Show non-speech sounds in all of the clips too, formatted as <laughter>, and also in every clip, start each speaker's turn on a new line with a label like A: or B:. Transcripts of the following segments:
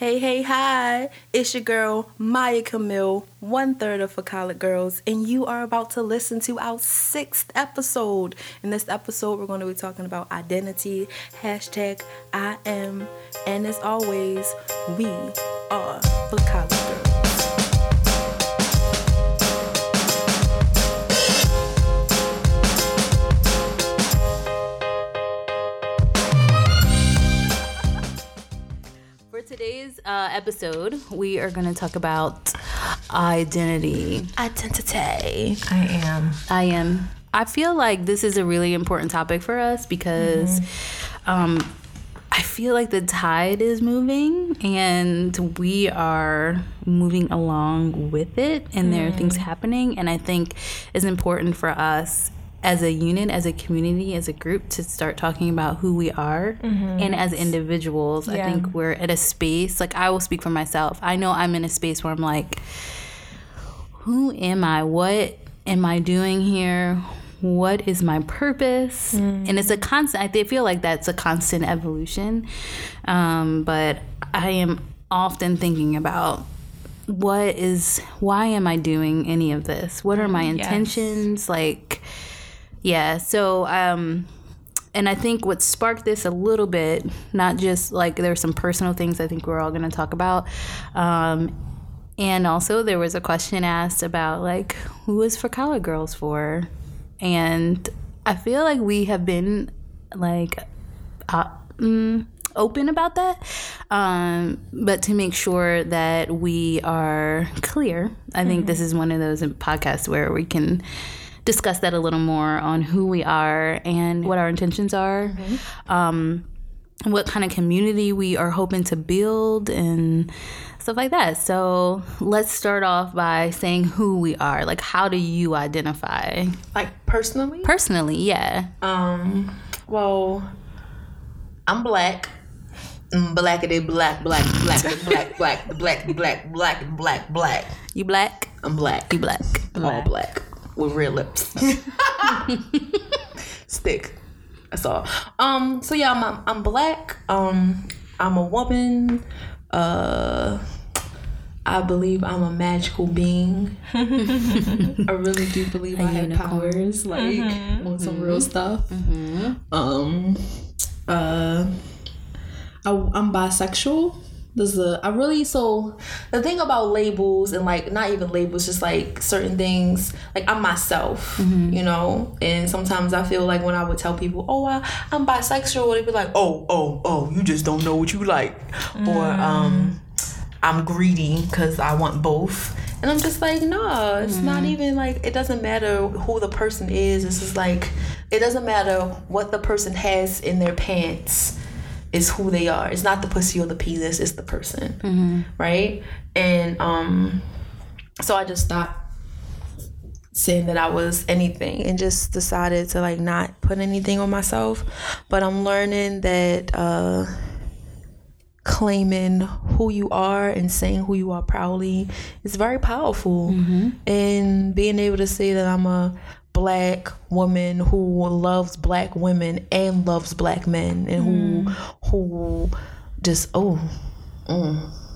A: Hey, hey, hi. It's your girl, Maya Camille, one third of For Girls, and you are about to listen to our sixth episode. In this episode, we're going to be talking about identity, hashtag I am, and as always, we are
B: today's uh, episode, we are going to talk about identity.
A: Identity.
C: I am.
B: I am. I feel like this is a really important topic for us because um, I feel like the tide is moving and we are moving along with it, and there are things happening. And I think it's important for us as a unit, as a community, as a group to start talking about who we are and as individuals. I think we're at a space, like I will speak for myself. I know I'm in a space where I'm like, who am I? What am I doing here? What is my purpose? And it's a constant, I feel like that's a constant evolution. Um, but I am often thinking about what is, why am I doing any of this? What are my intentions? Like, yeah, so, um, and I think what sparked this a little bit, not just like there were some personal things I think we're all going to talk about. Um, and also, there was a question asked about like who is for colored girls for, and I feel like we have been like uh, mm, open about that, um, but to make sure that we are clear, I think this is one of those podcasts where we can discuss that a little more on who we are and what our intentions are. Um, what kind of community we are hoping to build and stuff like that. So let's start off by saying who we are. Like, how do you identify
C: Like personally,
B: personally? Yeah.
C: um, well, I'm black. Mm, Blackity black, black, black, black, black, black, black, black, black, black. Black.
B: You black?
C: I'm black.
B: You black.
C: All black with red lips. <laughs> Stick. That's all. Um. So yeah, I'm I'm black. Um. I'm a woman. Uh. I believe I'm a magical being. <laughs> I really do believe I have powers, like on some real stuff. Um. Uh. I, I'm bisexual. There's a I really so the thing about labels and like not even labels, just like certain things. Like I'm myself, mm-hmm. you know. And sometimes I feel like when I would tell people, "Oh, I, I'm bisexual," they'd be like, "Oh, oh, oh, you just don't know what you like," or mm. um, "I'm greedy because I want both." And I'm just like, no, it's not mm-hmm. even like it doesn't matter who the person is. It's just like it doesn't matter what the person has in their pants is who they are. It's not the pussy or the penis, it's the person. Right? And um so I just stopped saying that I was anything and just decided to like not put anything on myself. But I'm learning that uh claiming who you are and saying who you are proudly is very powerful and being able to say that i'm a black woman who loves black women and loves black men and who who just oh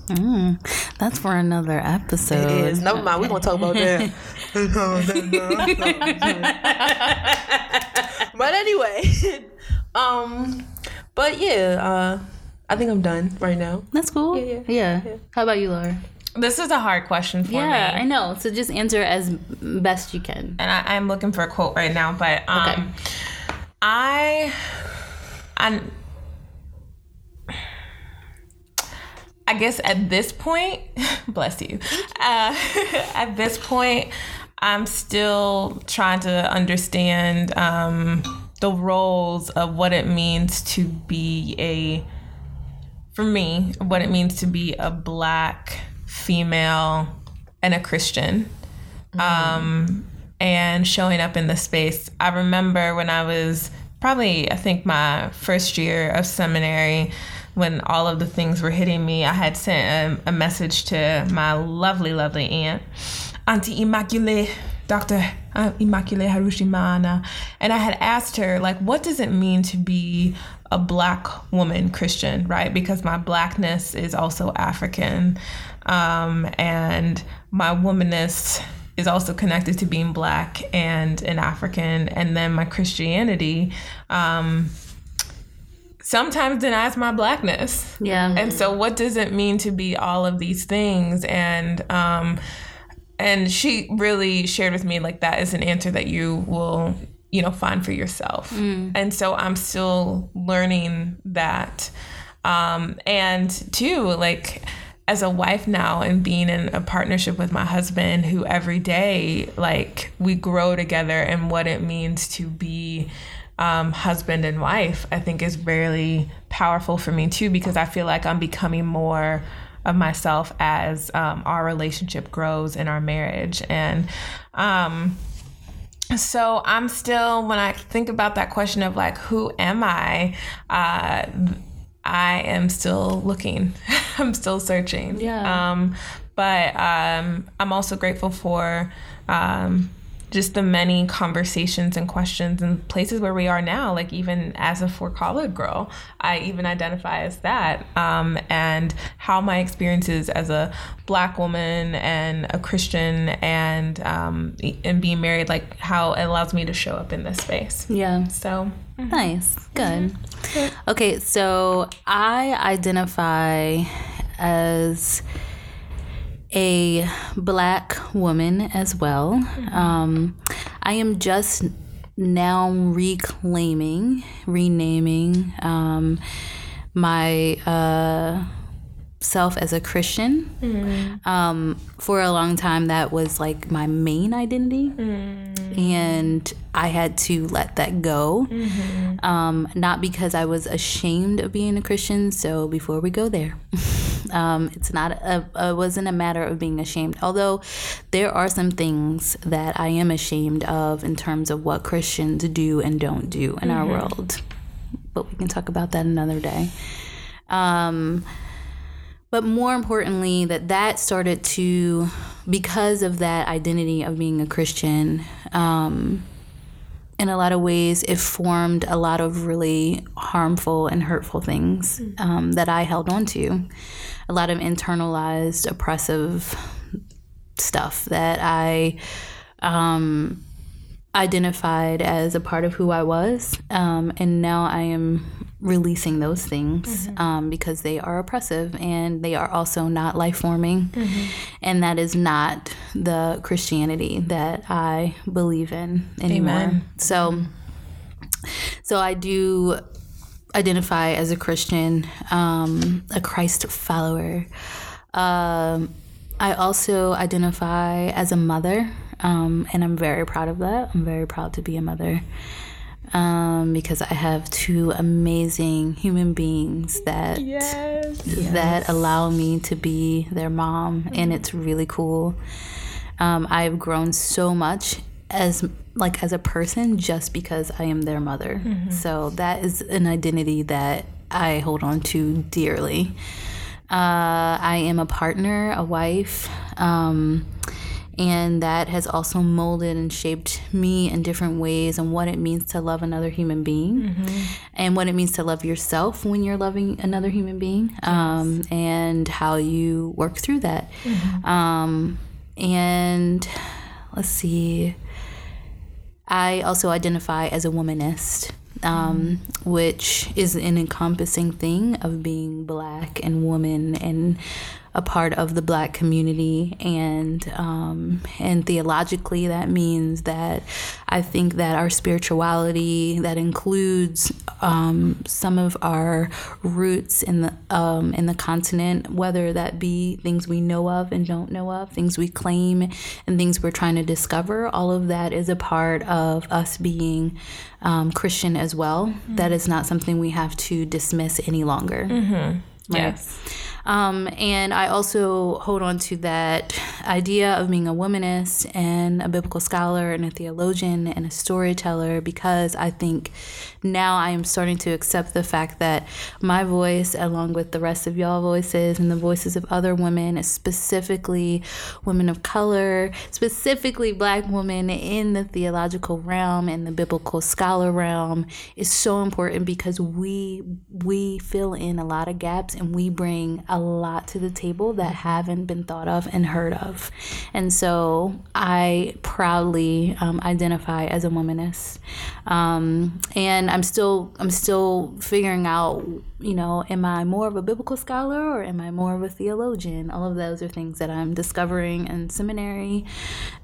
B: Mm, that's for another episode.
C: it is. Never mind. We're gonna talk about that. <laughs> <laughs> <laughs> But anyway um but yeah uh i think i'm done right now.
B: That's cool.
C: Yeah,
B: Yeah. How about you, Laura?
D: This is a hard question for
B: Yeah,
D: me.
B: Yeah, I know. So just answer as best you can.
D: and I, I'm looking for a quote right now, but um, I, I, I guess at this point, <laughs> bless you. Uh, <laughs> at this point, I'm still trying to understand um, the roles of what it means to be a, for me, what it means to be a black female and a Christian um, and showing up in the space. I remember when I was probably, I think, my first year of seminary, when all of the things were hitting me, I had sent a, a message to my lovely, lovely aunt, Auntie Immaculée, Dr. uh, Immaculée Harushimana, and I had asked her, like, what does it mean to be a black woman Christian, right? Because my blackness is also African, um, and my womanness is also connected to being black and an African, and then my Christianity. Um, sometimes denies my blackness.
B: Yeah.
D: And so what does it mean to be all of these things? And um and she really shared with me like that is an answer that you will, you know, find for yourself. And so I'm still learning that. Um and two, like as a wife now and being in a partnership with my husband who every day like we grow together and what it means to be um, husband and wife, I think is really powerful for me too, because I feel like I'm becoming more of myself as um, our relationship grows in our marriage. And um, so I'm still, when I think about that question of like, who am I? Uh, I am still looking. <laughs> I'm still searching.
B: Yeah.
D: Um, but um, I'm also grateful for um, just the many conversations and questions and places where we are now. Like even as a for colored girl, I even identify as that. Um, and how my experiences as a black woman and a Christian and um, and being married, like how it allows me to show up in this space.
B: Yeah.
D: So
B: Nice. Good. Okay, so I identify as a black woman as well. Um, I am just now reclaiming, renaming um, my uh, self as a Christian. Um, for a long time, that was like my main identity. And I had to let that go. Um, not because I was ashamed of being a Christian. So before we go there, <laughs> um, it's not, a, it wasn't a matter of being ashamed. Although there are some things that I am ashamed of in terms of what Christians do and don't do in our world. But we can talk about that another day. Um, but more importantly that that started to because of that identity of being a christian um, in a lot of ways it formed a lot of really harmful and hurtful things um, that i held on to a lot of internalized oppressive stuff that i um, identified as a part of who I was. Um, and now I am releasing those things um, because they are oppressive and they are also not life forming. And that is not the Christianity that I believe in anymore.
D: Amen.
B: So, so I do identify as a Christian, um, a Christ follower. Um, I also identify as a mother, um, and I'm very proud of that. I'm very proud to be a mother um, because I have two amazing human beings that that allow me to be their mom, and it's really cool. Um, I've grown so much as like as a person just because I am their mother. So that is an identity that I hold on to dearly. Uh, I am a partner, a wife, um, and that has also molded and shaped me in different ways and what it means to love another human being and what it means to love yourself when you're loving another human being um, and how you work through that. Um, and let's see. I also identify as a womanist, um, which is an encompassing thing of being black and woman and a part of the black community. And um, and theologically that means that I think that our spirituality that includes um, some of our roots in the um, in the continent whether that be things we know of and don't know of things we claim and things we're trying to discover all of that is a part of us being um, Christian as well. That is not something we have to dismiss any longer. Right.
D: Yes.
B: Um, and I also hold on to that idea of being a womanist and a biblical scholar and a theologian and a storyteller because I think now I am starting to accept the fact that my voice, along with the rest of y'all voices and the voices of other women, specifically women of color, specifically black women in the theological realm and the biblical scholar realm, is so important because we we fill in a lot of gaps and we bring a lot to the table that haven't been thought of and heard of. And so I proudly um, identify as a womanist. Um, and I'm still I'm still figuring out, you know, am I more of a biblical scholar or am I more of a theologian? All of those are things that I'm discovering in seminary.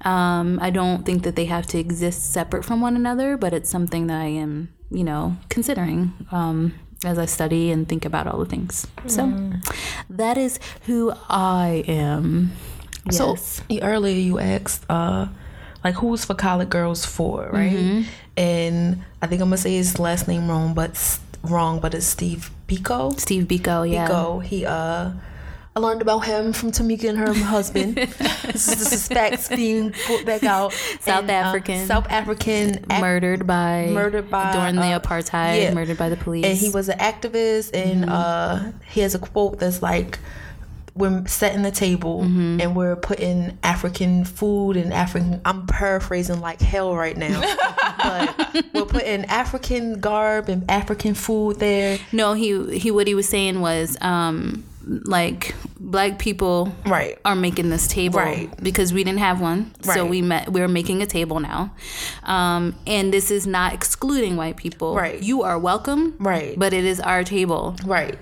B: Um, I don't think that they have to exist separate from one another, but it's something that I am, you know, considering. Um, as I study and think about all the things. So that is who I am.
C: So
B: Yes.
C: y- earlier you asked, uh, like who's for colored girls for, right?
B: Mm-hmm.
C: And I think I'm gonna say his last name wrong, but wrong, but it's Steve Biko.
B: Steve Biko, yeah.
C: Biko. He uh. I learned about him from Tamika and her husband. <laughs> this is this is facts being put back out.
B: South
C: And, uh,
B: African.
C: South African
B: murdered by
C: Murdered by,
B: during the
C: uh,
B: apartheid,
C: yeah.
B: murdered by the police.
C: and he was an activist and uh he has a quote that's like we're setting the table and we're putting African food and African I'm paraphrasing like hell right now. <laughs> but we're putting African garb and African food there.
B: no, he he what he was saying was um like black people
C: Right.
B: are making this table
C: Right.
B: because we didn't have one so we met we're making a table now um, and this is not excluding white people
C: Right.
B: you are welcome
C: Right.
B: but it is our table
C: Right.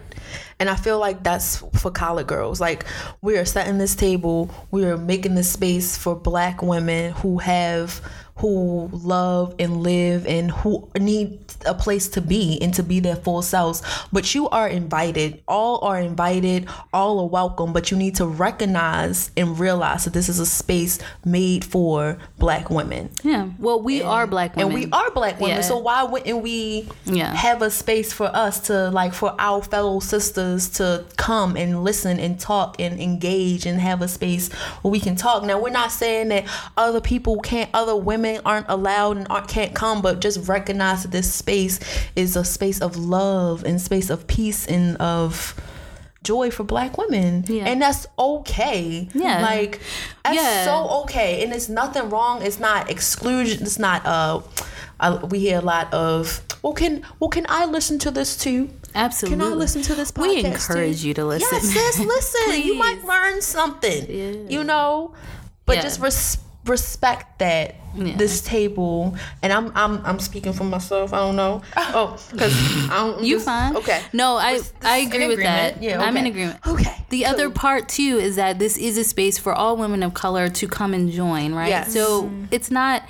C: And I feel like that's for colored girls. Like we are setting this table, we are making this space for black women who have who love and live and who need a place to be and to be their full selves. But you are invited. All are invited, all are welcome, but you need to recognize and realize that this is a space made for black women.
B: yeah well we are black women
C: And we are black women,
B: Yeah.
C: so why wouldn't we
B: Yeah.
C: have a space for us to like for our fellow sisters to come and listen and talk and engage and have a space where we can talk. Now we're not saying that other people can't, other women aren't allowed and aren't, can't come, but just recognize that this space is a space of love and space of peace and of joy for black women.
B: Yeah.
C: and that's okay.
B: Yeah.
C: like that's
B: Yeah.
C: so okay. And it's nothing wrong. It's not exclusion. It's not uh, uh we hear a lot of well can well can i listen to this too?
B: Absolutely
C: can i listen to this podcast
B: we encourage
C: too?
B: you to listen.
C: Yes sis listen. You might <laughs> learn something you know? But
B: Yeah.
C: just res- respect that
B: Yeah.
C: this table and I'm, I'm i'm speaking for myself i don't know. <laughs> Oh because i don't
B: you
C: just-
B: fine.
C: okay.
B: No i i agree with that.
C: Yeah,
B: i'm in agreement.
C: Okay,
B: the other part too is that this is a space for all women of color to come and join right?
C: Yes.
B: so it's not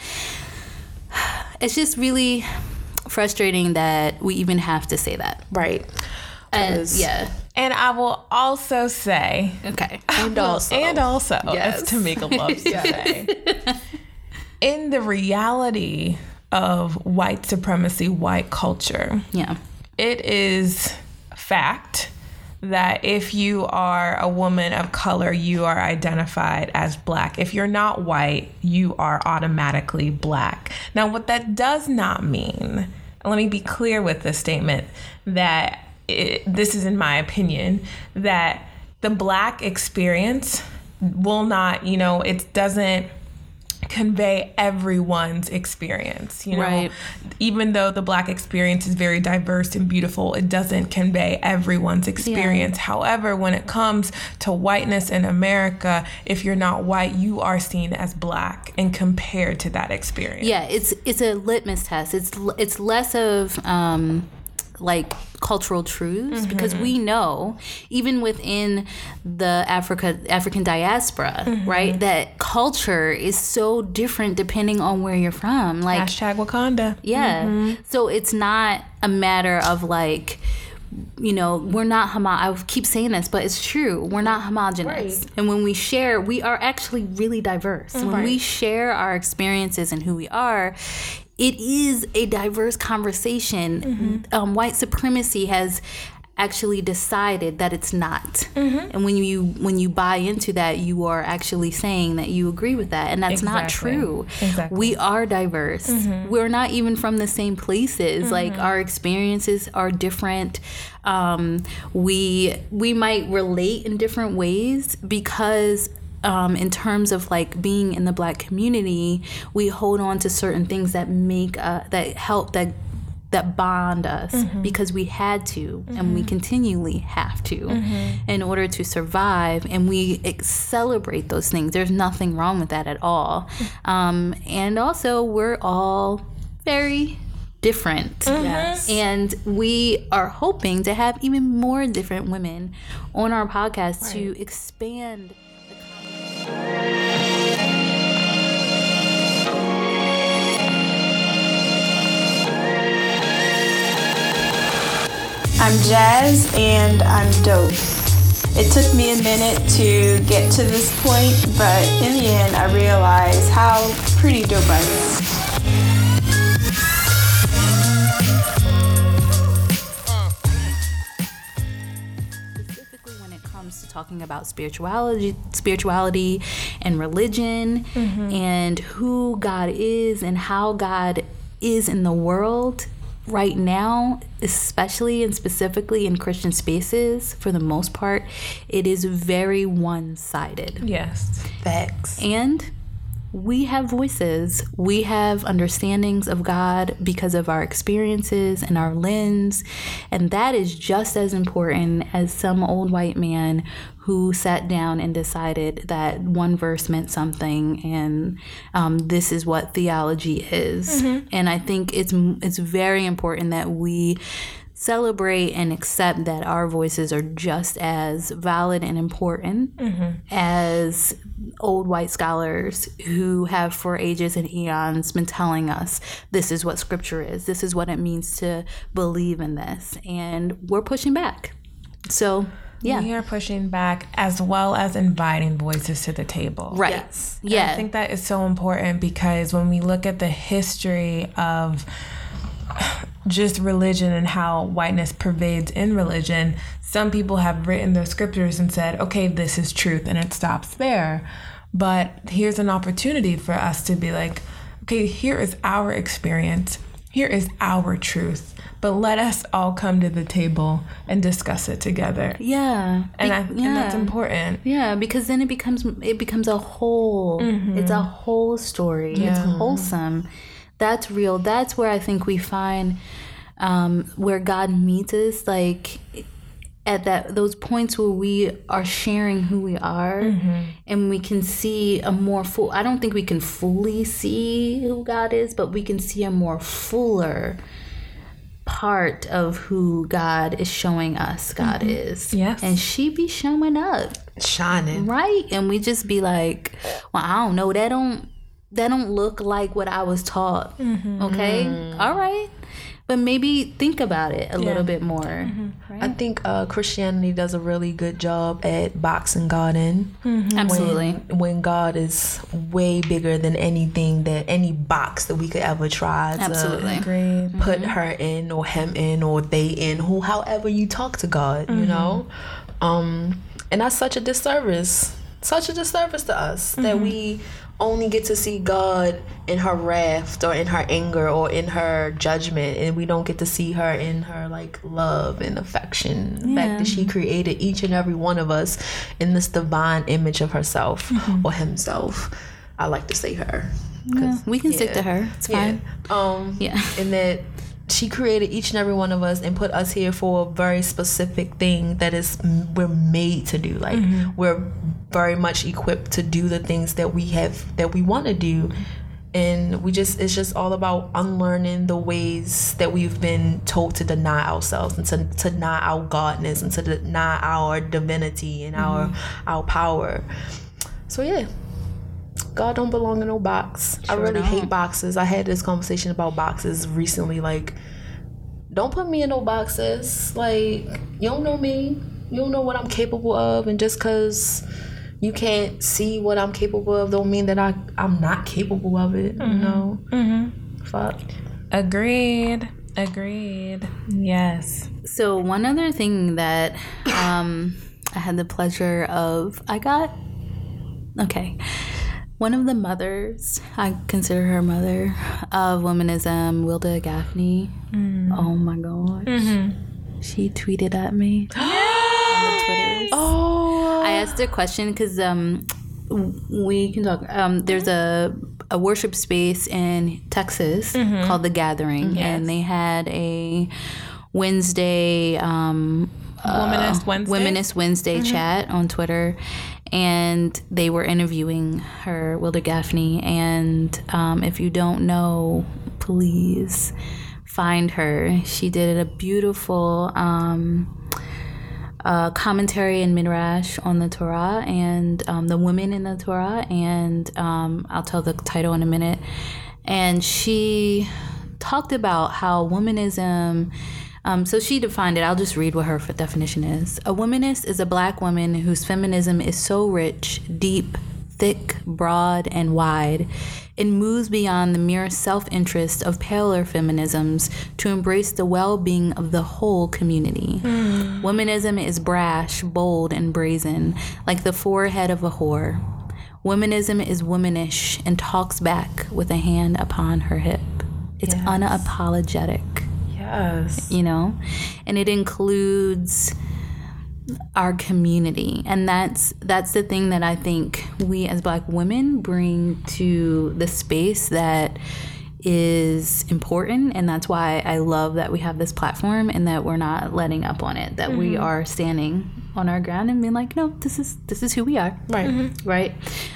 B: it's just really frustrating that we even have to say that.
C: Right.
B: And yeah
D: And I will also say,
B: okay
C: and also
D: and also, <laughs>
C: Yes.
D: as Tamika loves to <laughs> say, in the reality of white supremacy, white culture,
B: yeah
D: it is fact that if you are a woman of color, you are identified as black. If you're not white, you are automatically black. Now, what that does not mean, let me be clear with this statement, that it, this is in my opinion, that the black experience will not, you know, it doesn't convey everyone's experience you know?
B: Right.
D: even though the black experience is very diverse and beautiful it doesn't convey everyone's experience. However when it comes to whiteness in america if you're not white you are seen as black and compared to that experience.
B: Yeah it's it's a litmus test. It's it's less of um like cultural truths because we mm-hmm. know even within the Africa African diaspora mm-hmm. right that culture is so different depending on where you're from. Like
D: hashtag wakanda.
B: Yeah. Mm-hmm. So it's not a matter of like you know we're not homo i keep saying this but it's true. We're not homogenous. And when we share we are actually really diverse. When we share our experiences and who we are it is a diverse conversation um, white supremacy has actually decided that it's not.
D: Mm-hmm.
B: And when you when you buy into that, you are actually saying that you agree with that, and that's not true.
D: Exactly. Mm-hmm.
B: We are diverse. We're not even from the same places. Like our experiences are different. Um, we we might relate in different ways because um, in terms of like being in the black community, we hold on to certain things that make uh, that help that that bond us because we had to and we continually have to in order to survive and we celebrate those things. There's nothing wrong with that at all. Um, and also we're all very different.
A: Yes.
B: and we are hoping to have even more different women on our podcast to expand
E: I'm Jazz and I'm dope. It took me a minute to get to this point, but in the end, I realized how pretty dope I am.
B: Talking about spirituality spirituality and religion mm-hmm. and who God is and how God is in the world right now especially and specifically in Christian spaces for the most part it is very one-sided
D: Yes.
C: Facts.
B: and we have voices. We have understandings of God because of our experiences and our lens. And that is just as important as some old white man who sat down and decided that one verse meant something and um, this is what theology is. And I think it's, it's very important that we celebrate and accept that our voices are just as valid and important mm-hmm. as old white scholars who have for ages and eons been telling us this is what scripture is. This is what it means to believe in this. And we're pushing back. So yeah.
D: We are pushing back as well as inviting voices to the table.
B: right.
A: Yes.
B: Yeah
D: I think that is so important because when we look at the history of just religion and how whiteness pervades in religion, some people have written their scriptures and said, okay, this is truth, and it stops there. But here's an opportunity for us to be like, okay, here is our experience, here is our truth, but let us all come to the table and discuss it together.
B: yeah
D: And, I, and that's important.
B: Yeah, because then it becomes it becomes a whole. It's mm-hmm. a whole story. It's wholesome. That's real. That's where I think we find um, where God meets us, like at that those points where we are sharing who we are, and we can see a more full. I don't think we can fully see who God is, but we can see a more fuller part of who God is showing us God is.
D: Yes.
B: And she be showing up,
C: Shining.
B: right? And we just be like, well, I don't know. That don't that don't look like what I was taught. Mm-hmm. Okay? Mm-hmm. All right. But maybe think about it a little bit more. Mm-hmm.
C: I think uh, Christianity does a really good job at boxing God in.
B: Absolutely.
C: When, when God is way bigger than anything that any box that we could ever try to
B: Absolutely.
D: Agreed.
C: put her in or him in or they in who however you talk to God, you know? Um and that's such a disservice. Such a disservice to us that we only get to see God in her wrath or in her anger or in her judgment and we don't get to see her in her like love and affection. The fact that she created each and every one of us in this divine image of herself or himself. I like to say her. 'cause-
B: We can stick to her. It's
C: yeah.
B: fine.
C: Um,
B: Yeah.
C: And that she created each and every one of us and put us here for a very specific thing that is we're made to do. Like mm-hmm. we're very much equipped to do the things that we have that we want to do. And we just it's just all about unlearning the ways that we've been told to deny ourselves and to, to deny our godness and to deny our divinity and our mm-hmm. our power. So yeah. God don't belong in no box. I really hate boxes. I had this conversation about boxes recently. Like, don't put me in no boxes. Like, you don't know me. You don't know what I'm capable of. And just because you can't see what I'm capable of, don't mean that I I'm not capable of it. You know. Mm-hmm. Fuck.
D: Agreed. Agreed. Yes.
B: So one other thing that <coughs> um, I had the pleasure of, I got okay. One of the mothers, I consider her mother of womanism, Wilda Gafney. Oh my gosh, she tweeted at me <gasps> on the Twitter.
C: Oh,
B: I asked a question because um, we can talk. Um, there's a a worship space in Texas called the Gathering, and they had a Wednesday um,
D: Womanist Wednesday.
B: Womanist Wednesday chat on Twitter, and they were interviewing her, Wilda Gafney. And um, if you don't know, please find her. She did a beautiful um, uh, commentary in Midrash on the Torah and um, the women in the Torah. And um, I'll tell the title in a minute. And she talked about how womanism. Um, so she defined it. I'll just read what her definition is. A womanist is a black woman whose feminism is so rich, deep, thick, broad, and wide. It moves beyond the mere self interest of paler feminisms to embrace the well being of the whole community. Womanism is brash, bold, and brazen, like the forehead of a whore. Womanism is womanish and talks back with a hand upon her hip. It's unapologetic
C: yes.
B: you know and it includes our community and that's that's the thing that i think we as black women bring to the space that is important and that's why i love that we have this platform and that we're not letting up on it that we are standing on our ground and being like no this is this is who we are
C: Right.
B: right?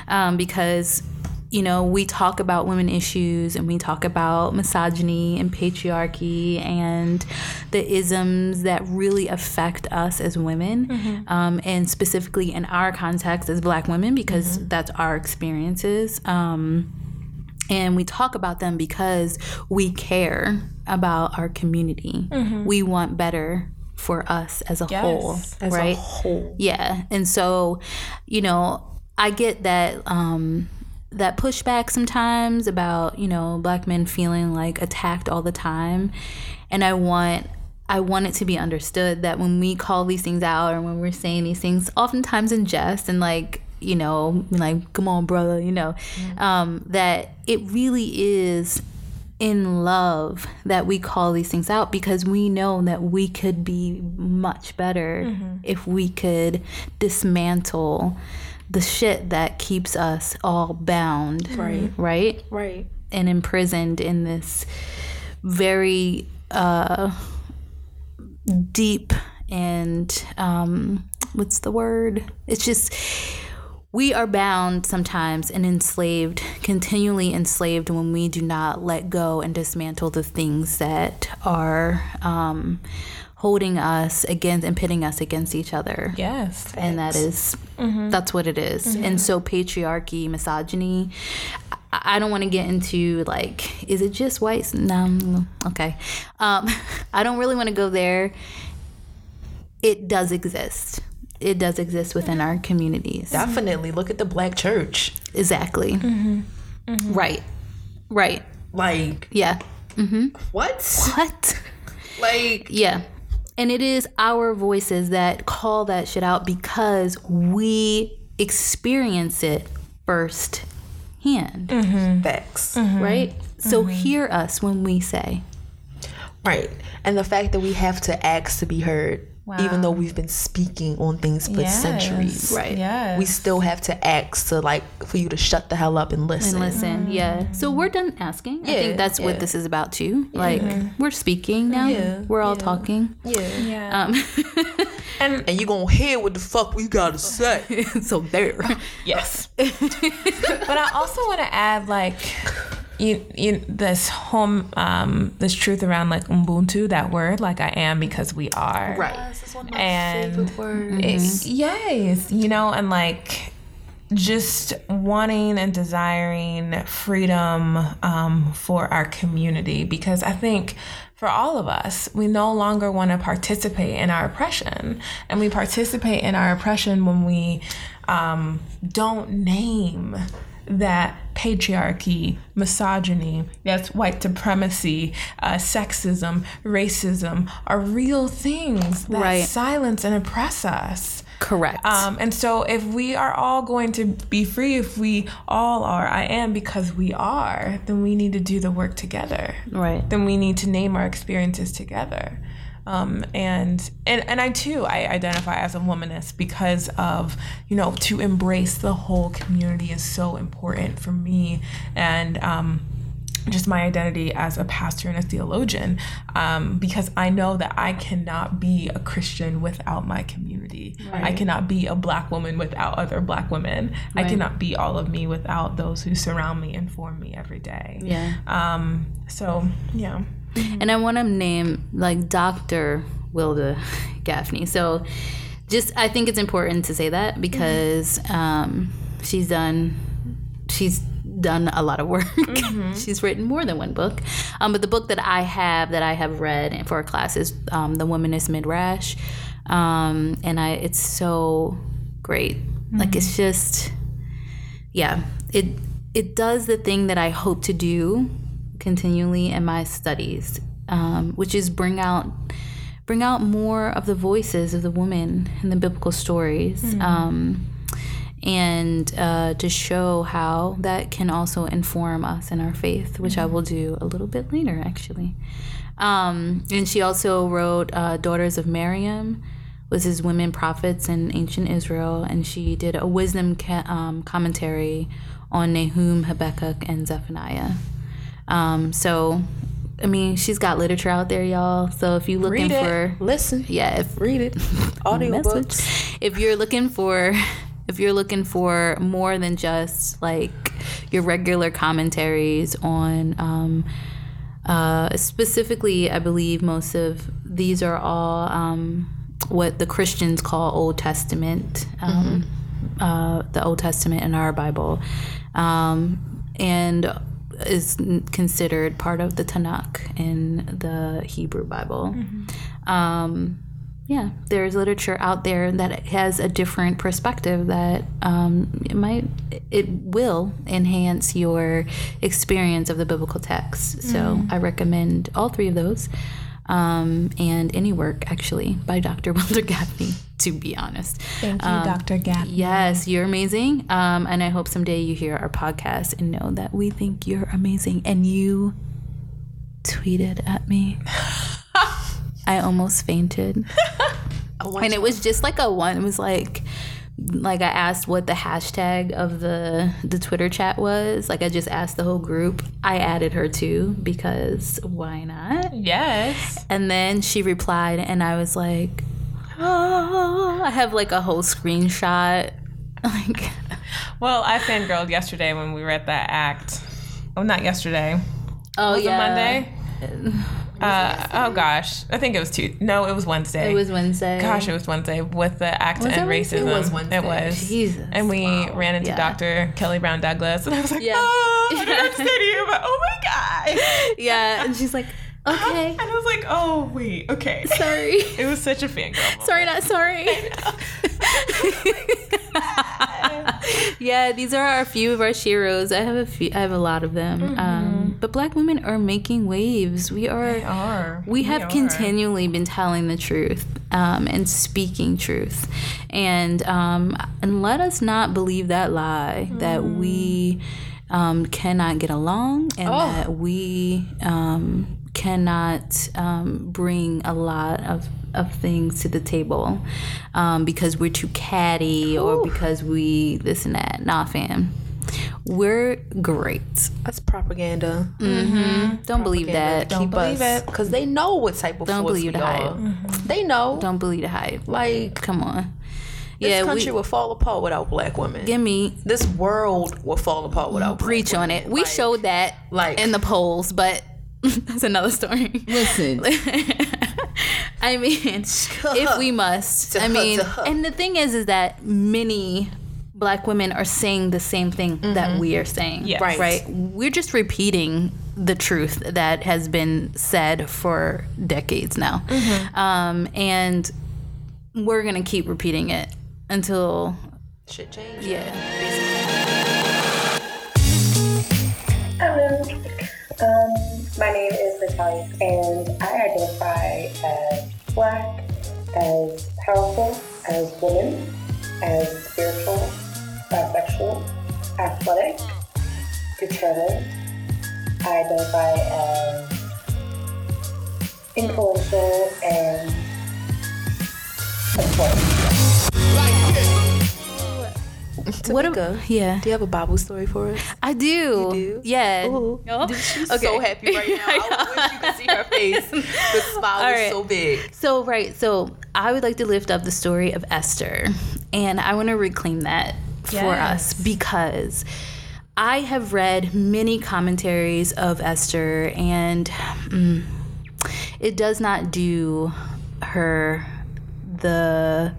B: Um, because you know we talk about women issues and we talk about misogyny and patriarchy and the isms that really affect us as women, um, and specifically in our context as Black women because that's our experiences. Um, and we talk about them because we care about our community. We want better for us as a whole,
C: As
B: right?
C: a whole.
B: Yeah. And so, you know, I get that um that pushback sometimes about, you know, black men feeling like attacked all the time. And I want I want it to be understood that when we call these things out or when we're saying these things, oftentimes in jest and like, you know, like, come on, brother, you know, um, that it really is in love that we call these things out because we know that we could be much better if we could dismantle the shit that keeps us all bound
C: Right.
B: right
C: Right.
B: and imprisoned in this very uh, deep and um, what's the word? It's just we are bound sometimes and enslaved, continually enslaved when we do not let go and dismantle the things that are um, holding us against and pitting us against each other.
D: Yes.
B: and that is- mm-hmm. that's what it is. Mm-hmm. and so patriarchy misogyny I I don't want to get into like is it just whites? No. Okay. Um <laughs> i don't really want to go there. It does exist. It does exist within our communities.
C: Definitely. Look at the black church.
B: exactly. Mm-hmm. Right. Right.
C: Like,
B: yeah.
C: What?
B: what?
C: Like,
B: Yeah. And it is our voices that call that shit out because we experience it first hand, mm-hmm.
C: facts. Mm-hmm.
B: right? So mm-hmm. hear us when we say,
C: Right. And the fact that we have to ask to be heard, even though we've been speaking on things for
D: Yes.
C: centuries.
B: Right.
D: Yes.
C: We still have to ask to like for you to shut the hell up and listen.
B: and listen. Yeah. So we're done asking. I think that's
C: yeah.
B: what this is about too. Like we're speaking now.
C: Yeah,
B: We're all talking.
C: Yeah.
D: yeah.
B: Um, <laughs>
C: And you gonna hear what the fuck we gotta say. <laughs>
B: so there. <laughs>
D: Yes. but I also want to add like you, you this home um this truth around like ubuntu that word like I am because we are.
C: Right.
D: And
C: words.
D: it- yes, you know, and like just wanting and desiring freedom um, for our community because I think for all of us, we no longer want to participate in our oppression. And we participate in our oppression when we um, don't name that patriarchy, misogyny, yes, white supremacy, uh, sexism, racism are real things that
B: Right.
D: silence and oppress us.
B: Correct.
D: Um, and so, if we are all going to be free, if we all are, I am because we are, then we need to do the work together.
B: right.
D: Then we need to name our experiences together. Um, and, and and I too I identify as a womanist because of you know to embrace the whole community is so important for me and um, just my identity as a pastor and a theologian um, because I know that I cannot be a Christian without my community. I cannot be a black woman without other black women. I cannot be all of me without those who surround me and form me every day.
B: Yeah.
D: Um, so yeah.
B: And I want to name like Dr. Wilda <laughs> Gafney. So just I think it's important to say that because um, she's done she's done a lot of work. <laughs> she's written more than one book. Um, but the book that I have that I have read for a class is um, The Womanist Midrash. Um, and I it's so great. Like it's just yeah, it it does the thing that I hope to do continually in my studies, um, which is bring out bring out more of the voices of the women in the biblical stories. Um, and uh, to show how that can also inform us in our faith, which I will do a little bit later, actually. Um, and she also wrote uh, Daughters of Miriam, was his women prophets in ancient Israel, and she did a wisdom ca- um, commentary on Nahum, Habakkuk, and Zephaniah. Um, so, I mean, she's got literature out there, y'all. So if you're looking
C: Read it.
B: for,
C: Listen.
B: yeah, if
C: Read it. <laughs> Audio
B: message.
C: books.
B: If you're looking for if you're looking for more than just like your regular commentaries on um, uh, specifically I believe most of these are all um, what the Christians call Old Testament um, uh, the Old Testament in our Bible um, and is considered part of the Tanakh in the Hebrew Bible. Um, yeah, there's literature out there that has a different perspective that um, it might, it will enhance your experience of the biblical text. So I recommend all three of those, um, and any work actually by Dr. <laughs> Wilda Gafney. To be honest,
D: Thank you, Dr. Gap.
B: Yes, you're amazing. Um, and I hope someday you hear our podcast and know that we think you're amazing. And you tweeted at me. <laughs> I almost fainted. <laughs> and it was just like a one. It was like, like I asked what the hashtag of the the Twitter chat was. Like I just asked the whole group. I added her too because why not?
D: Yes.
B: And then she replied, and I was like, oh, I have like a whole screenshot. <laughs> Like,
D: Well, I fangirled yesterday when we were at that act. Oh, not yesterday.
B: oh
D: Was
B: yeah,
D: Monday? Uh, Uh, oh gosh, I think it was two. No, it was Wednesday.
B: It was Wednesday.
D: Gosh, it was Wednesday with the act
B: Was
D: and racism.
B: It
C: was Wednesday.
D: It was.
B: Jesus.
D: And we ran into
B: Yeah.
D: Dr. Kelly Brown Douglas, and I was like,
B: Yeah.
D: oh, I don't <laughs> you, but oh my god.
B: Yeah, and she's like, okay, <laughs>
D: And I was like, oh wait, okay.
B: sorry, <laughs>
D: It was such a fangirl. moment.
B: sorry, not sorry. <laughs> yeah, these are a few of our sheroes. I have a few. I have a lot of them. Um, but Black women are making waves. We are.
D: Are.
B: We have continually been telling the truth um, and speaking truth, and um, and let us not believe that lie that we um, cannot get along and that we um, cannot um, bring a lot of of things to the table um, because we're too catty or because we this and that. Nah, fam. We're great.
C: That's propaganda.
B: Don't believe that.
C: Keep
D: believe
C: us,
D: it.
C: because they know what type of
B: Don't believe the hype.
C: They know.
B: Don't believe the hype.
C: Like
B: Come on.
C: this
B: yeah,
C: country
B: we,
C: will fall apart without black women.
B: give me
C: this world will fall apart without black
B: preach on it. We
C: Like-
B: showed that
C: like-
B: in the polls, but <laughs> that's another story.
C: Listen, <laughs>
B: I mean, if we must. I mean, and the thing is, is that many black women are saying the same thing that we are saying.
D: Yes.
C: Right.
B: Right. We're just repeating the truth that has been said for decades now. Um, and we're going to keep repeating it until,
C: shit changes.
B: yeah.
F: Hello. Um, my name is Natalia, and I identify as black, as powerful, as woman, as spiritual, bisexual, athletic, determined. I identify as influential and supportive. <laughs>
B: What a, yeah,
C: do you have a Bible story for us?
B: I do.
C: You do?
B: Yeah.
C: Ooh.
B: Okay.
C: She's so happy right <laughs> now. I, wish you could see her face. The <laughs> smile
B: All
C: is
B: right.
C: so big.
B: So right, so I would like to lift up the story of Esther, and I want to reclaim that for us because I have read many commentaries of Esther, and mm, it does not do her the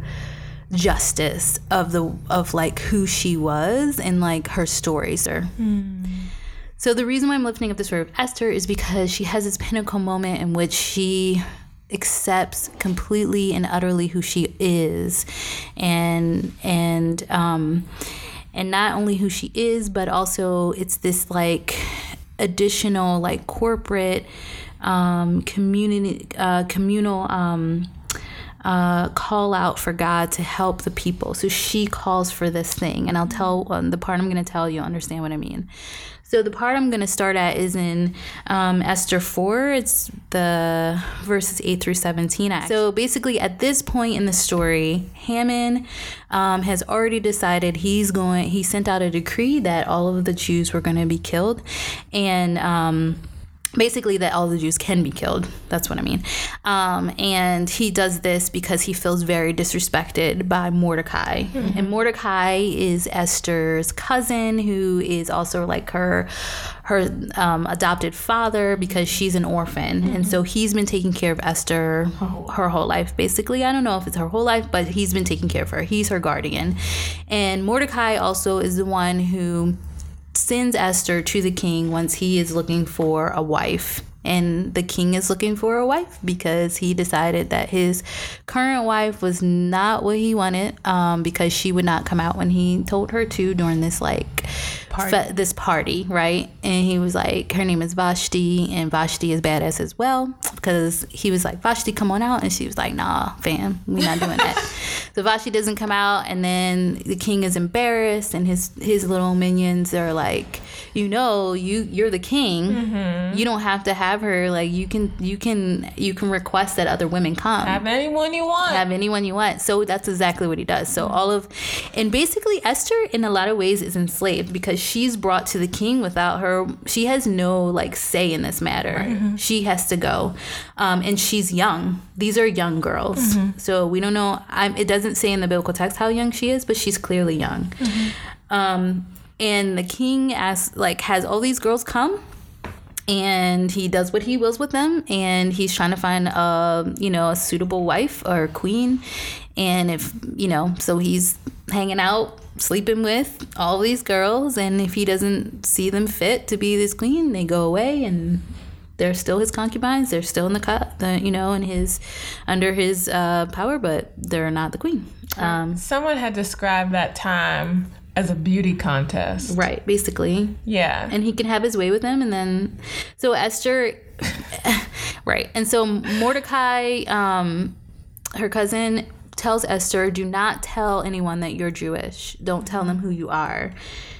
B: justice of the of like who she was and like her stories are so the reason why I'm lifting up the story of Esther is because she has this pinnacle moment in which she accepts completely and utterly who she is, and and um, and not only who she is, but also it's this like additional like corporate um, community uh, communal. Um, uh, call out for God to help the people. So she calls for this thing, and I'll tell um, the part I'm going to tell you. Understand what I mean? So the part I'm going to start at is in um, Esther 4. It's the verses 8 through 17. actually. So basically, at this point in the story, Haman um, has already decided he's going. He sent out a decree that all of the Jews were going to be killed, and. Um, basically that all the Jews can be killed. That's what I mean. Um, and he does this because he feels very disrespected by Mordecai. And Mordecai is Esther's cousin, who is also like her her um, adopted father because she's an orphan. And so he's been taking care of Esther her whole life, basically. I don't know if it's her whole life, but he's been taking care of her. He's her guardian. And Mordecai also is the one who sends Esther to the king once he is looking for a wife. And the king is looking for a wife because he decided that his current wife was not what he wanted um, because she would not come out when he told her to during this like fe- this party, right? And he was like, her name is Vashti, and Vashti is badass as well because he was like, Vashti, come on out, and she was like, Nah, fam, we not doing that. <laughs> so Vashti doesn't come out, and then the king is embarrassed, and his his little minions are like, you know, you you're the king, mm-hmm. you don't have to have her. Like you can you can you can request that other women come
D: Have anyone you want.
B: have anyone you want. So that's exactly what he does. So all of, and basically Esther in a lot of ways is enslaved because she's brought to the king without her. She has no like say in this matter. She has to go, um, and she's young. These are young girls. So we don't know. I'm, it doesn't say in the biblical text how young she is, but she's clearly young. Um, and the king asks, like, has all these girls come? and he does what he wills with them and he's trying to find a you know a suitable wife or queen and if you know so he's hanging out sleeping with all these girls and if he doesn't see them fit to be this queen they go away and they're still his concubines they're still in the cut the, you know in his under his uh, power but they're not the queen um,
D: Someone had described that time as a beauty contest.
B: right basically
D: Yeah.
B: and he can have his way with them and then so esther <laughs> right and so mordecai um her cousin tells esther do not tell anyone that you're jewish. Don't tell them who you are.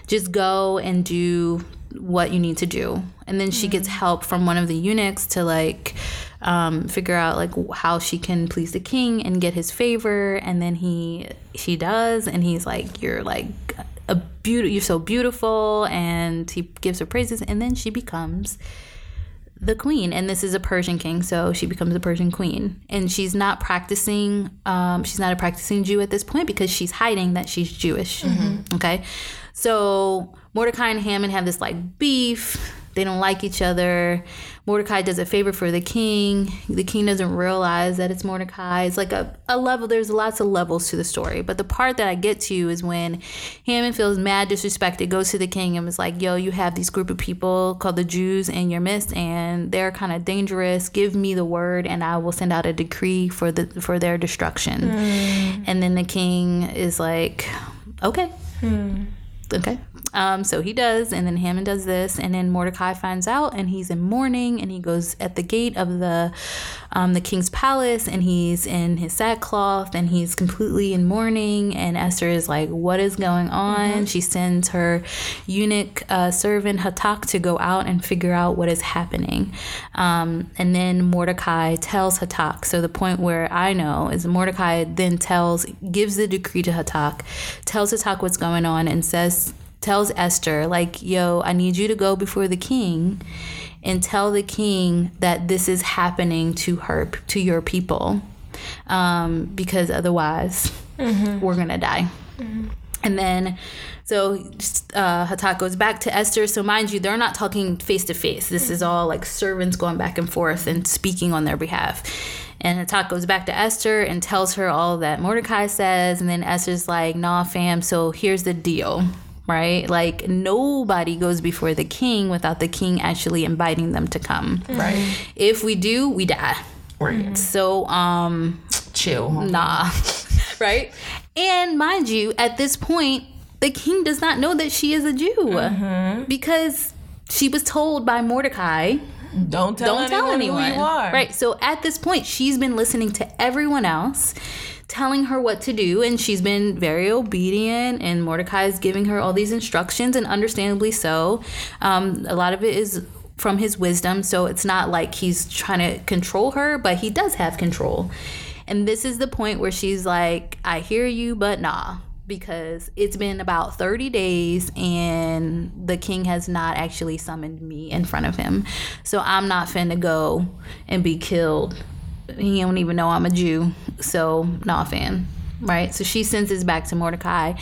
B: Just go and do what you need to do. And then she gets help from one of the eunuchs to like um, figure out like how she can please the king and get his favor. And then he she does and he's like you're like a beauty you're so beautiful. And he gives her praises and then she becomes the queen and this is a persian king so she becomes a persian queen. And she's not practicing um, she's not a practicing jew at this point because she's hiding that she's jewish. Okay? So mordecai and haman have this like beef they don't like each other. Mordecai does a favor for the king. The king doesn't realize that it's mordecai. It's like a, a level there's lots of levels to the story but the part that i get to is when haman feels mad disrespected goes to the king and was like yo you have these group of people called the jews in your midst and they're kind of dangerous. Give me the word and i will send out a decree for the for their destruction. Hmm. And then the king is like okay. Hmm. Okay Um, so he does, and then Haman does this, and then Mordecai finds out, and he's in mourning, and he goes at the gate of the um, the king's palace, and he's in his sackcloth, and he's completely in mourning. And Esther is like, "What is going on?" She sends her eunuch uh, servant Hatak to go out and figure out what is happening, um, and then Mordecai tells Hatak. So the point where I know is Mordecai then tells, gives the decree to Hatak, tells Hatak what's going on, and says tells Esther, like, yo, I need you to go before the king and tell the king that this is happening to her, to your people, um, because otherwise we're gonna die. And then, so uh, Hatak goes back to Esther. So, mind you, they're not talking face to face. This is all like servants going back and forth and speaking on their behalf. And Hatak goes back to Esther and tells her all that Mordecai says. And then Esther's like, nah, fam, so here's the deal, right? Like, nobody goes before the king without the king actually inviting them to come. Mm.
C: Right.
B: If we do, we die.
C: Right. Mm.
B: So, um,
C: Chill. Mm.
B: nah, <laughs> right? And mind you, at this point, the king does not know that she is a Jew mm-hmm. because she was told by Mordecai,
C: Don't tell
B: "Don't tell anyone."
C: who you are.
B: Right. So at this point, she's been listening to everyone else. Telling her what to do, and she's been very obedient. And Mordecai is giving her all these instructions, and understandably so. Um, a lot of it is from his wisdom, so it's not like he's trying to control her, but he does have control. And this is the point where she's like, I hear you, but nah. Because it's been about 30 days and the king has not actually summoned me in front of him. So I'm not finna go and be killed. He don't even know I'm a Jew. So, not a fan. Right? So she sends this back to Mordecai.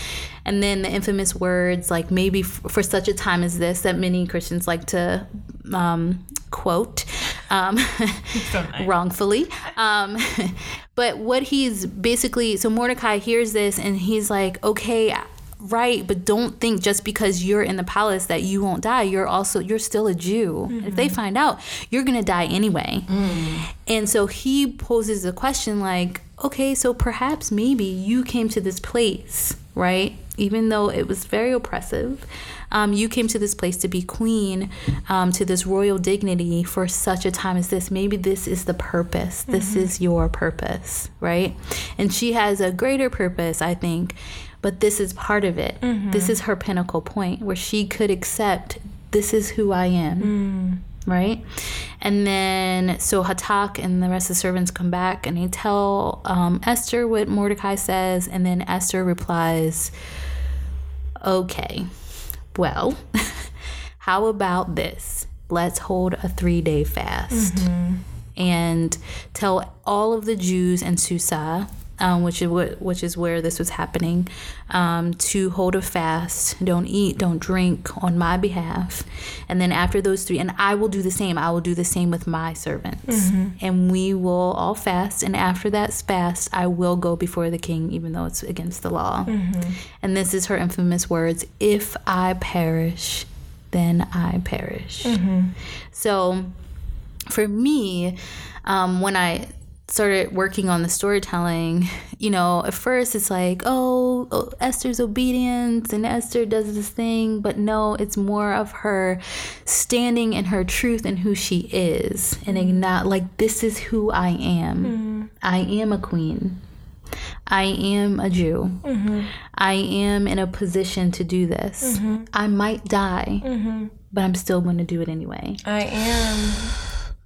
B: And then the infamous words, like maybe f- for such a time as this, that many Christians like to um, quote. Um, <laughs> wrongfully. Um, <laughs> but what he's basically so Mordecai hears this and he's like, okay, right, but don't think just because you're in the palace that you won't die. You're also you're still a Jew. If they find out, you're gonna die anyway. And so he poses a question like, okay, so perhaps maybe you came to this place, right? Even though it was very oppressive, um, you came to this place to be queen, um, to this royal dignity for such a time as this. Maybe this is the purpose. This is your purpose, right? And she has a greater purpose, I think, but this is part of it. This mm-hmm. is her pinnacle point where she could accept this is who I am mm. right? And then so Hatak and the rest of the servants come back and they tell um, Esther what Mordecai says, and then Esther replies, "Okay, well, <laughs> how about this? Let's hold a three-day fast." Mm-hmm. And tell all of the Jews in Susa, um, which is what, which is where this was happening, um, to hold a fast. Don't eat, don't drink on my behalf. And then after those three, and I will do the same. I will do the same with my servants, and we will all fast. And after that fast, I will go before the king, even though it's against the law. And this is her infamous words: "If I perish, then I perish." So for me, um, when I started working on the storytelling, <laughs> you know, at first it's like, oh, oh, Esther's obedience and Esther does this thing, but no, it's more of her standing in her truth and who she is, and mm-hmm. not like this is who I am. Mm-hmm. I am a queen. I am a Jew. Mm-hmm. I am in a position to do this. I might die, but I'm still going to do it anyway
D: I am.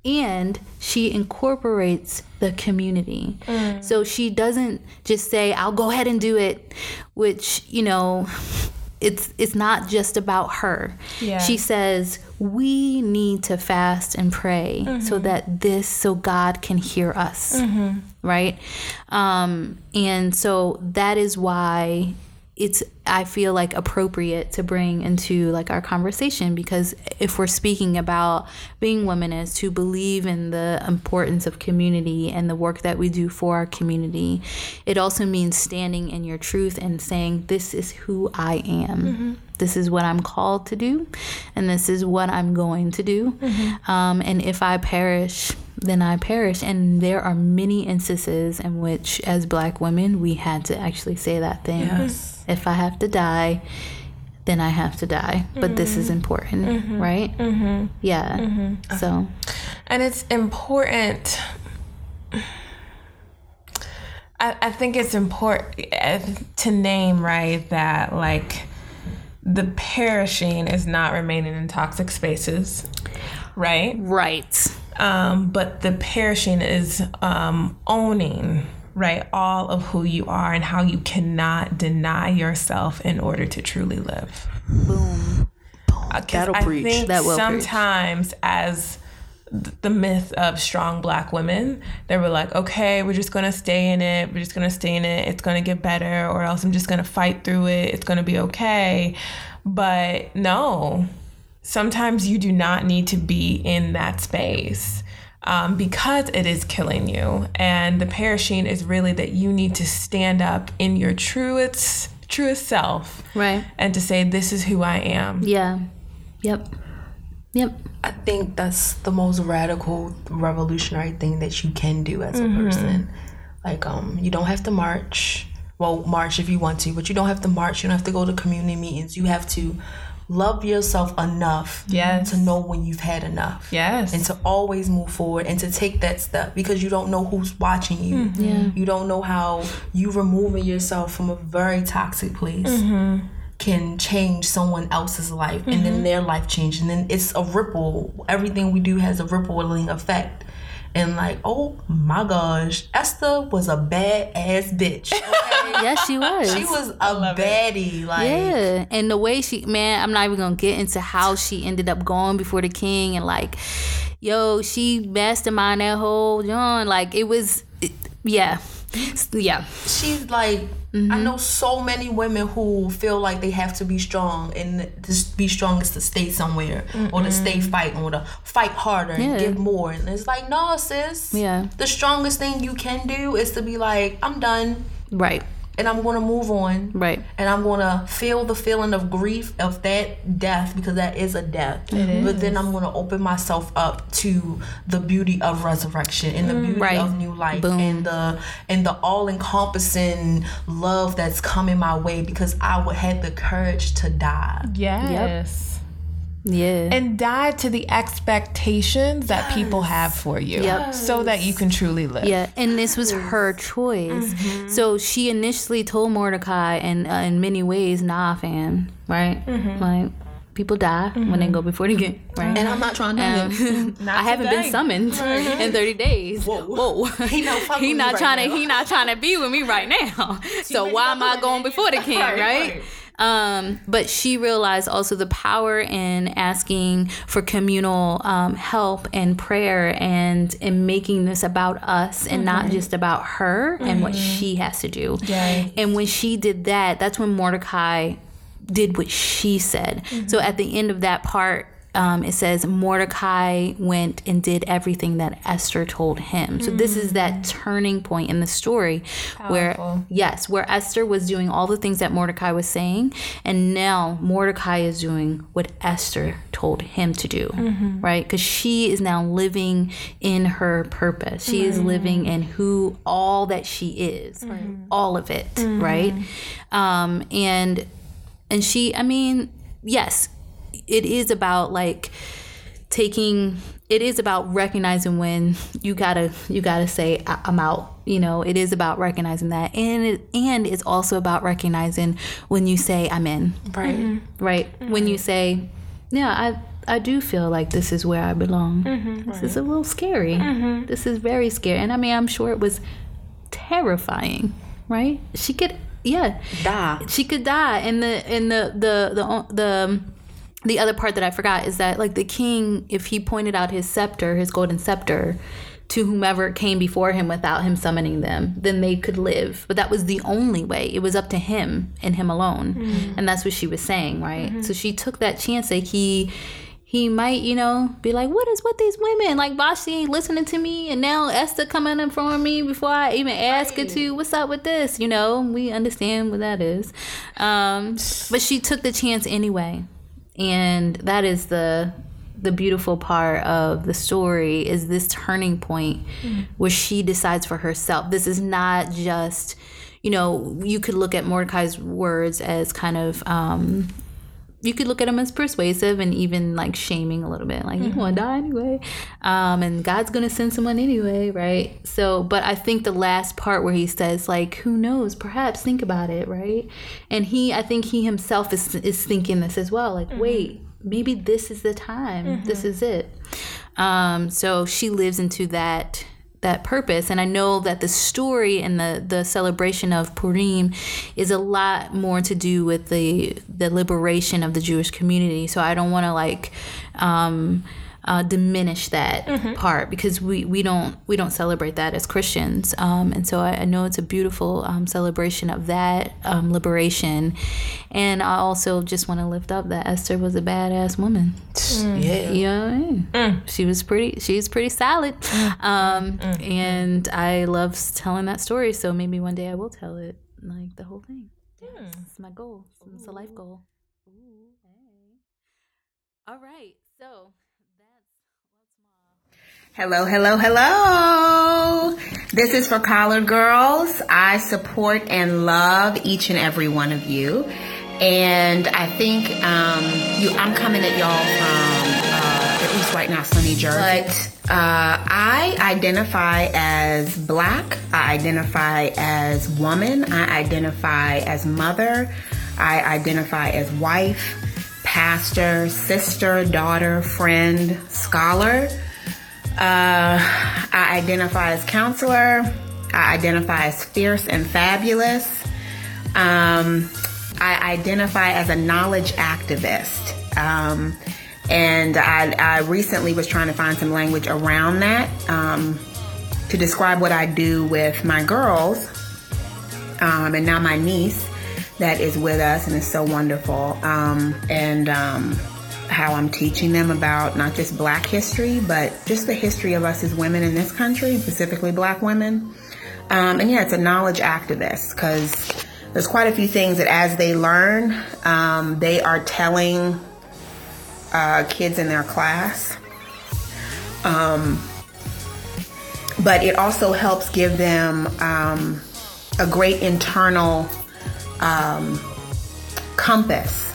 B: and she incorporates the community. Mm. So she doesn't just say, "I'll go ahead and do it," which, you know, it's it's not just about her.
D: Yeah.
B: She says, "We need to fast and pray so mm-hmm. that this so God can hear us." Mm-hmm. Right? Um and so that is why it's i feel like appropriate to bring into like our conversation because if we're speaking about being womanists who believe in the importance of community and the work that we do for our community it also means standing in your truth and saying this is who i am. This is what i'm called to do and this is what i'm going to do. Um, and if i perish then I perish. And there are many instances in which, as black women, we had to actually say that thing.
C: Yes.
B: If I have to die, then I have to die. But this is mm-hmm. important, mm-hmm. right? Mm-hmm. Yeah. So,
D: And it's important. I, I think it's important eh, to name, right, that like the perishing is not remaining in toxic spaces, right?
B: right.
D: Um, but the perishing is um, owning, right, all of who you are and how you cannot deny yourself in order to truly live.
B: Boom.
D: Uh,
B: That'll
D: I
B: preach.
D: think
B: That will preach.
D: sometimes as the myth of strong black women, they were like, okay, we're just gonna stay in it. We're just gonna stay in it. It's gonna get better, or else I'm just gonna fight through it. It's gonna be okay. But no, sometimes you do not need to be in that space. Um, because it is killing you, and the perishing is really that you need to stand up in your truest, truest self,
B: Right.
D: and to say, "This is who I am."
B: Yeah. Yep. Yep.
C: I think that's the most radical, revolutionary thing that you can do as a person. Like, um, you don't have to march. Well, march if you want to, but you don't have to march. You don't have to go to community meetings. You have to love yourself enough
D: Yes.
C: to know when you've had enough.
D: Yes.
C: And to always move forward and to take that step because you don't know who's watching you. Mm-hmm.
B: Yeah.
C: You don't know how you removing yourself from a very toxic place mm-hmm. can change someone else's life and then mm-hmm. their life change and then it's a ripple everything we do has a rippling effect and like oh my gosh esther was a bad ass bitch okay? <laughs>
B: Yes, she was.
C: she was a baddie like
B: Yeah, and the way she, man, I'm not even gonna get into how she ended up going before the king and like, yo, she mastermind that whole John. Like it was, it, yeah, yeah,
C: she's like Mm-hmm. I know so many women who feel like they have to be strong and to be strong is to stay somewhere or to stay fighting or to fight harder and
B: Yeah.
C: give more. And it's like no sis.
B: Yeah.
C: the strongest thing you can do is to be like I'm done.
B: Right,
C: and I'm gonna move on
B: right,
C: and I'm gonna feel the feeling of grief of that death because that is a death. But then I'm gonna open myself up to the beauty of resurrection and the mm. beauty
B: Right.
C: of new life
B: Boom.
C: and the and the all encompassing love that's coming my way because I would have the courage to die.
D: Yes.
B: Yeah,
D: And die to the expectations that people have for you.
B: Yep.
D: So that you can truly live.
B: yeah. And this was her choice. So she initially told Mordecai, and uh, in many ways, nah, fam, right? Like people die when they go before the king, right?
C: And I'm not trying to
B: Um, <laughs> I haven't been
D: today.
B: summoned in 30 days. Whoa. <laughs>
C: He not
B: he not
C: me
B: trying
C: right
B: to he not trying to be with me right now. so why am I going before the king, <laughs> right? Um, but she realized also the power in asking for communal um, help and prayer and in making this about us and not just about her and what she has to do.
D: Yes.
B: And when she did that, that's when Mordecai did what she said. So at the end of that part, um, it says Mordecai went and did everything that Esther told him. So this is that mm. turning point in the story where yes, where Esther was doing all the things that Mordecai was saying, and now Mordecai is doing what Esther told him to do, mm-hmm. right? Because she is now living in her purpose. She is mm-hmm. living in who all that she is, mm-hmm. all of it, right? Um, and and she, I mean, yes, it is about like taking it is about recognizing when you gotta you gotta say "I- i'm out you know? It is about recognizing that. And it and it's also about recognizing when you say i'm in.
C: Right. Mm-hmm.
B: right? When you mm-hmm. say yeah i i do feel like this is where i belong. Mm-hmm. This is a little scary. This is very scary. And i mean i'm sure it was terrifying right? She could yeah.
C: Die.
B: she could die. And the and the the the the the other part that I forgot is that like the king, if he pointed out his scepter, his golden scepter, to whomever came before him without him summoning them, then they could live. But that was the only way. It was up to him and him alone. And that's what she was saying, right? So she took that chance that he he might, you know, be like, what is with these women? Like Vashti ain't listening to me and now Esther coming in front of me before I even ask her to. What's up with this? You know, we understand what that is. Um, but she took the chance anyway and that is the the beautiful part of the story is this turning point where she decides for herself. This is not just you know you could look at mordecai's words as kind of um you could look at them as persuasive and even like shaming a little bit, like you want to die anyway, um, and God's gonna send someone anyway, right? So, but I think the last part where he says like, who knows, perhaps think about it, right? And he, I think he himself is is thinking this as well, like, wait, maybe this is the time, this is it. Um, so she lives into that that purpose. And i know that the story and the the celebration of purim is a lot more to do with the the liberation of the jewish community. So i don't want to like um uh, diminish that part because we, we don't we don't celebrate that as Christians um, and so I, I know it's a beautiful um, celebration of that um, liberation and I also just want to lift up that Esther was a badass woman
C: Yeah.
B: you know I mean? She was pretty. She's pretty solid, um, and I love telling that story. So maybe one day I will tell it, like the whole thing. Yes, it's my goal. It's a life goal. Ooh, hey. All right, so
G: Hello, hello, hello. This is for Collard Girls. I support and love each and every one of you. And I think um, you, I'm coming at y'all from, uh, at least right now, sunny Jersey. But uh, I identify as black. I identify as woman. I identify as mother. I identify as wife, pastor, sister, daughter, friend, scholar. Uh, I identify as counselor. I identify as fierce and fabulous. Um, I identify as a knowledge activist. Um, and I, I recently was trying to find some language around that um, to describe what I do with my girls um, and now my niece that is with us and is so wonderful. Um, and um, how I'm teaching them about not just black history, but just the history of us as women in this country, specifically black women. Um, and yeah, it's a knowledge activist because there's quite a few things that as they learn, um, they are telling uh, kids in their class. Um, but it also helps give them um, a great internal um, compass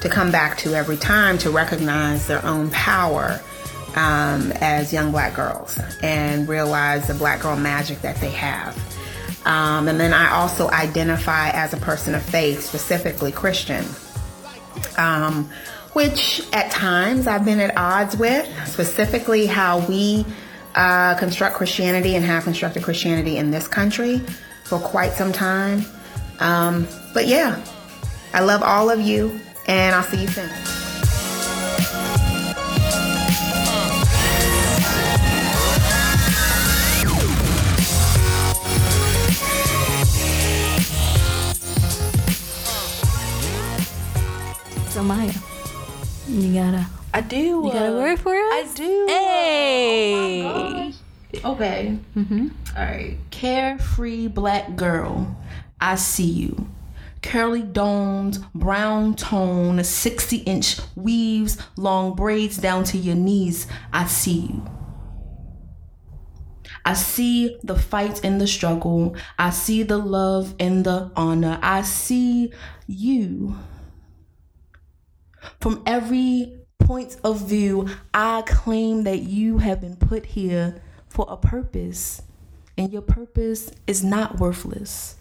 G: to come back to every time to recognize their own power um, as young black girls and realize the black girl magic that they have. Um, and then I also identify as a person of faith, specifically Christian, um, which at times I've been at odds with, specifically how we uh, construct Christianity and have constructed Christianity in this country for quite some time. Um, but yeah, I love all of you, and I'll see you soon.
B: so Maya, you gotta
C: I do.
B: you got a
C: uh,
B: word for us?
C: I do.
B: Hey.
C: Okay. Mm-hmm. right. Carefree black girl, I see you. Curly domed, brown tone, 60 inch weaves, long braids down to your knees. I see you. I see the fight and the struggle. I see the love and the honor. I see you. From every point of view, I claim that you have been put here for a purpose, and your purpose is not worthless.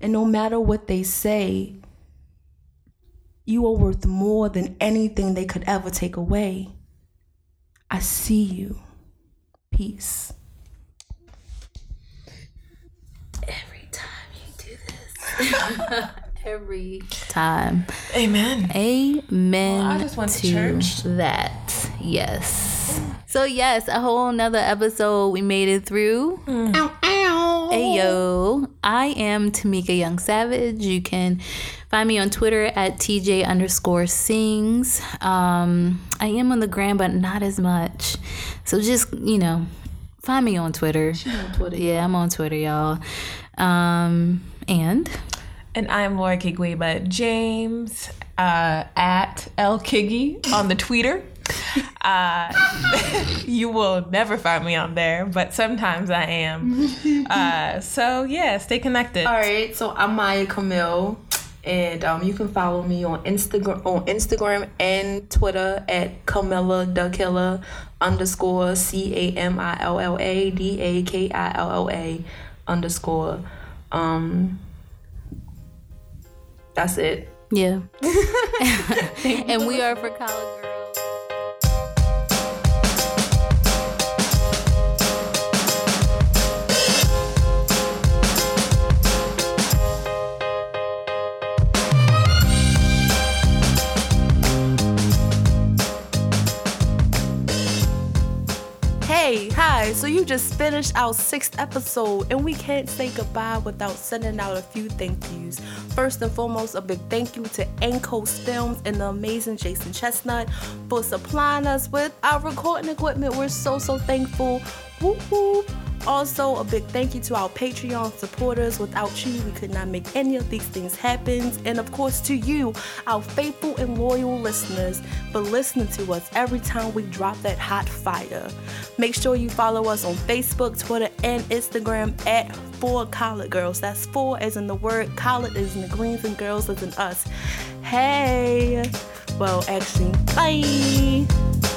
C: And no matter what they say, you are worth more than anything they could ever take away. I see you. Peace.
B: Every time you do this. <laughs> Every time.
D: Amen.
B: Amen.
D: Well, I just went to
B: to
D: church.
B: that. Yes. So yes, a whole nother episode. We made it through. Hey yo, I am Tamika Young Savage. You can find me on Twitter at TJ underscore sings. Um, I am on the gram, but not as much. So just you know, find me on Twitter. Yeah, I'm on Twitter, y'all. Um, and
D: And I'm Laura Kigweba James uh, at L Kiggy on the Twitter. Uh, <laughs> you will never find me on there, but sometimes I am. <laughs> Uh, so yeah, stay connected.
C: All right, so I'm Maya Camille.
H: And um, you can follow me on Instagram on Instagram and Twitter at Camilla the Killer underscore C A M I L L A D A K I L L A underscore. Um, that's it.
B: Yeah. <laughs> and we are for colored girls.
C: Just finished our sixth episode, and we can't say goodbye without sending out a few thank yous. First and foremost, a big thank you to Ankos Films and the amazing Jason Chesnut for supplying us with our recording equipment. We're so, so thankful. Whoop. Also, a big thank you to our Patreon supporters. Without you, we could not make any of these things happen. And of course, to you, our faithful and loyal listeners, for listening to us every time we drop that hot fire. Make sure you follow us on Facebook, Twitter, and Instagram at Four Collard Girls. That's four as in the word, collard is in the greens, and girls as in us. Hey! Well, actually, bye!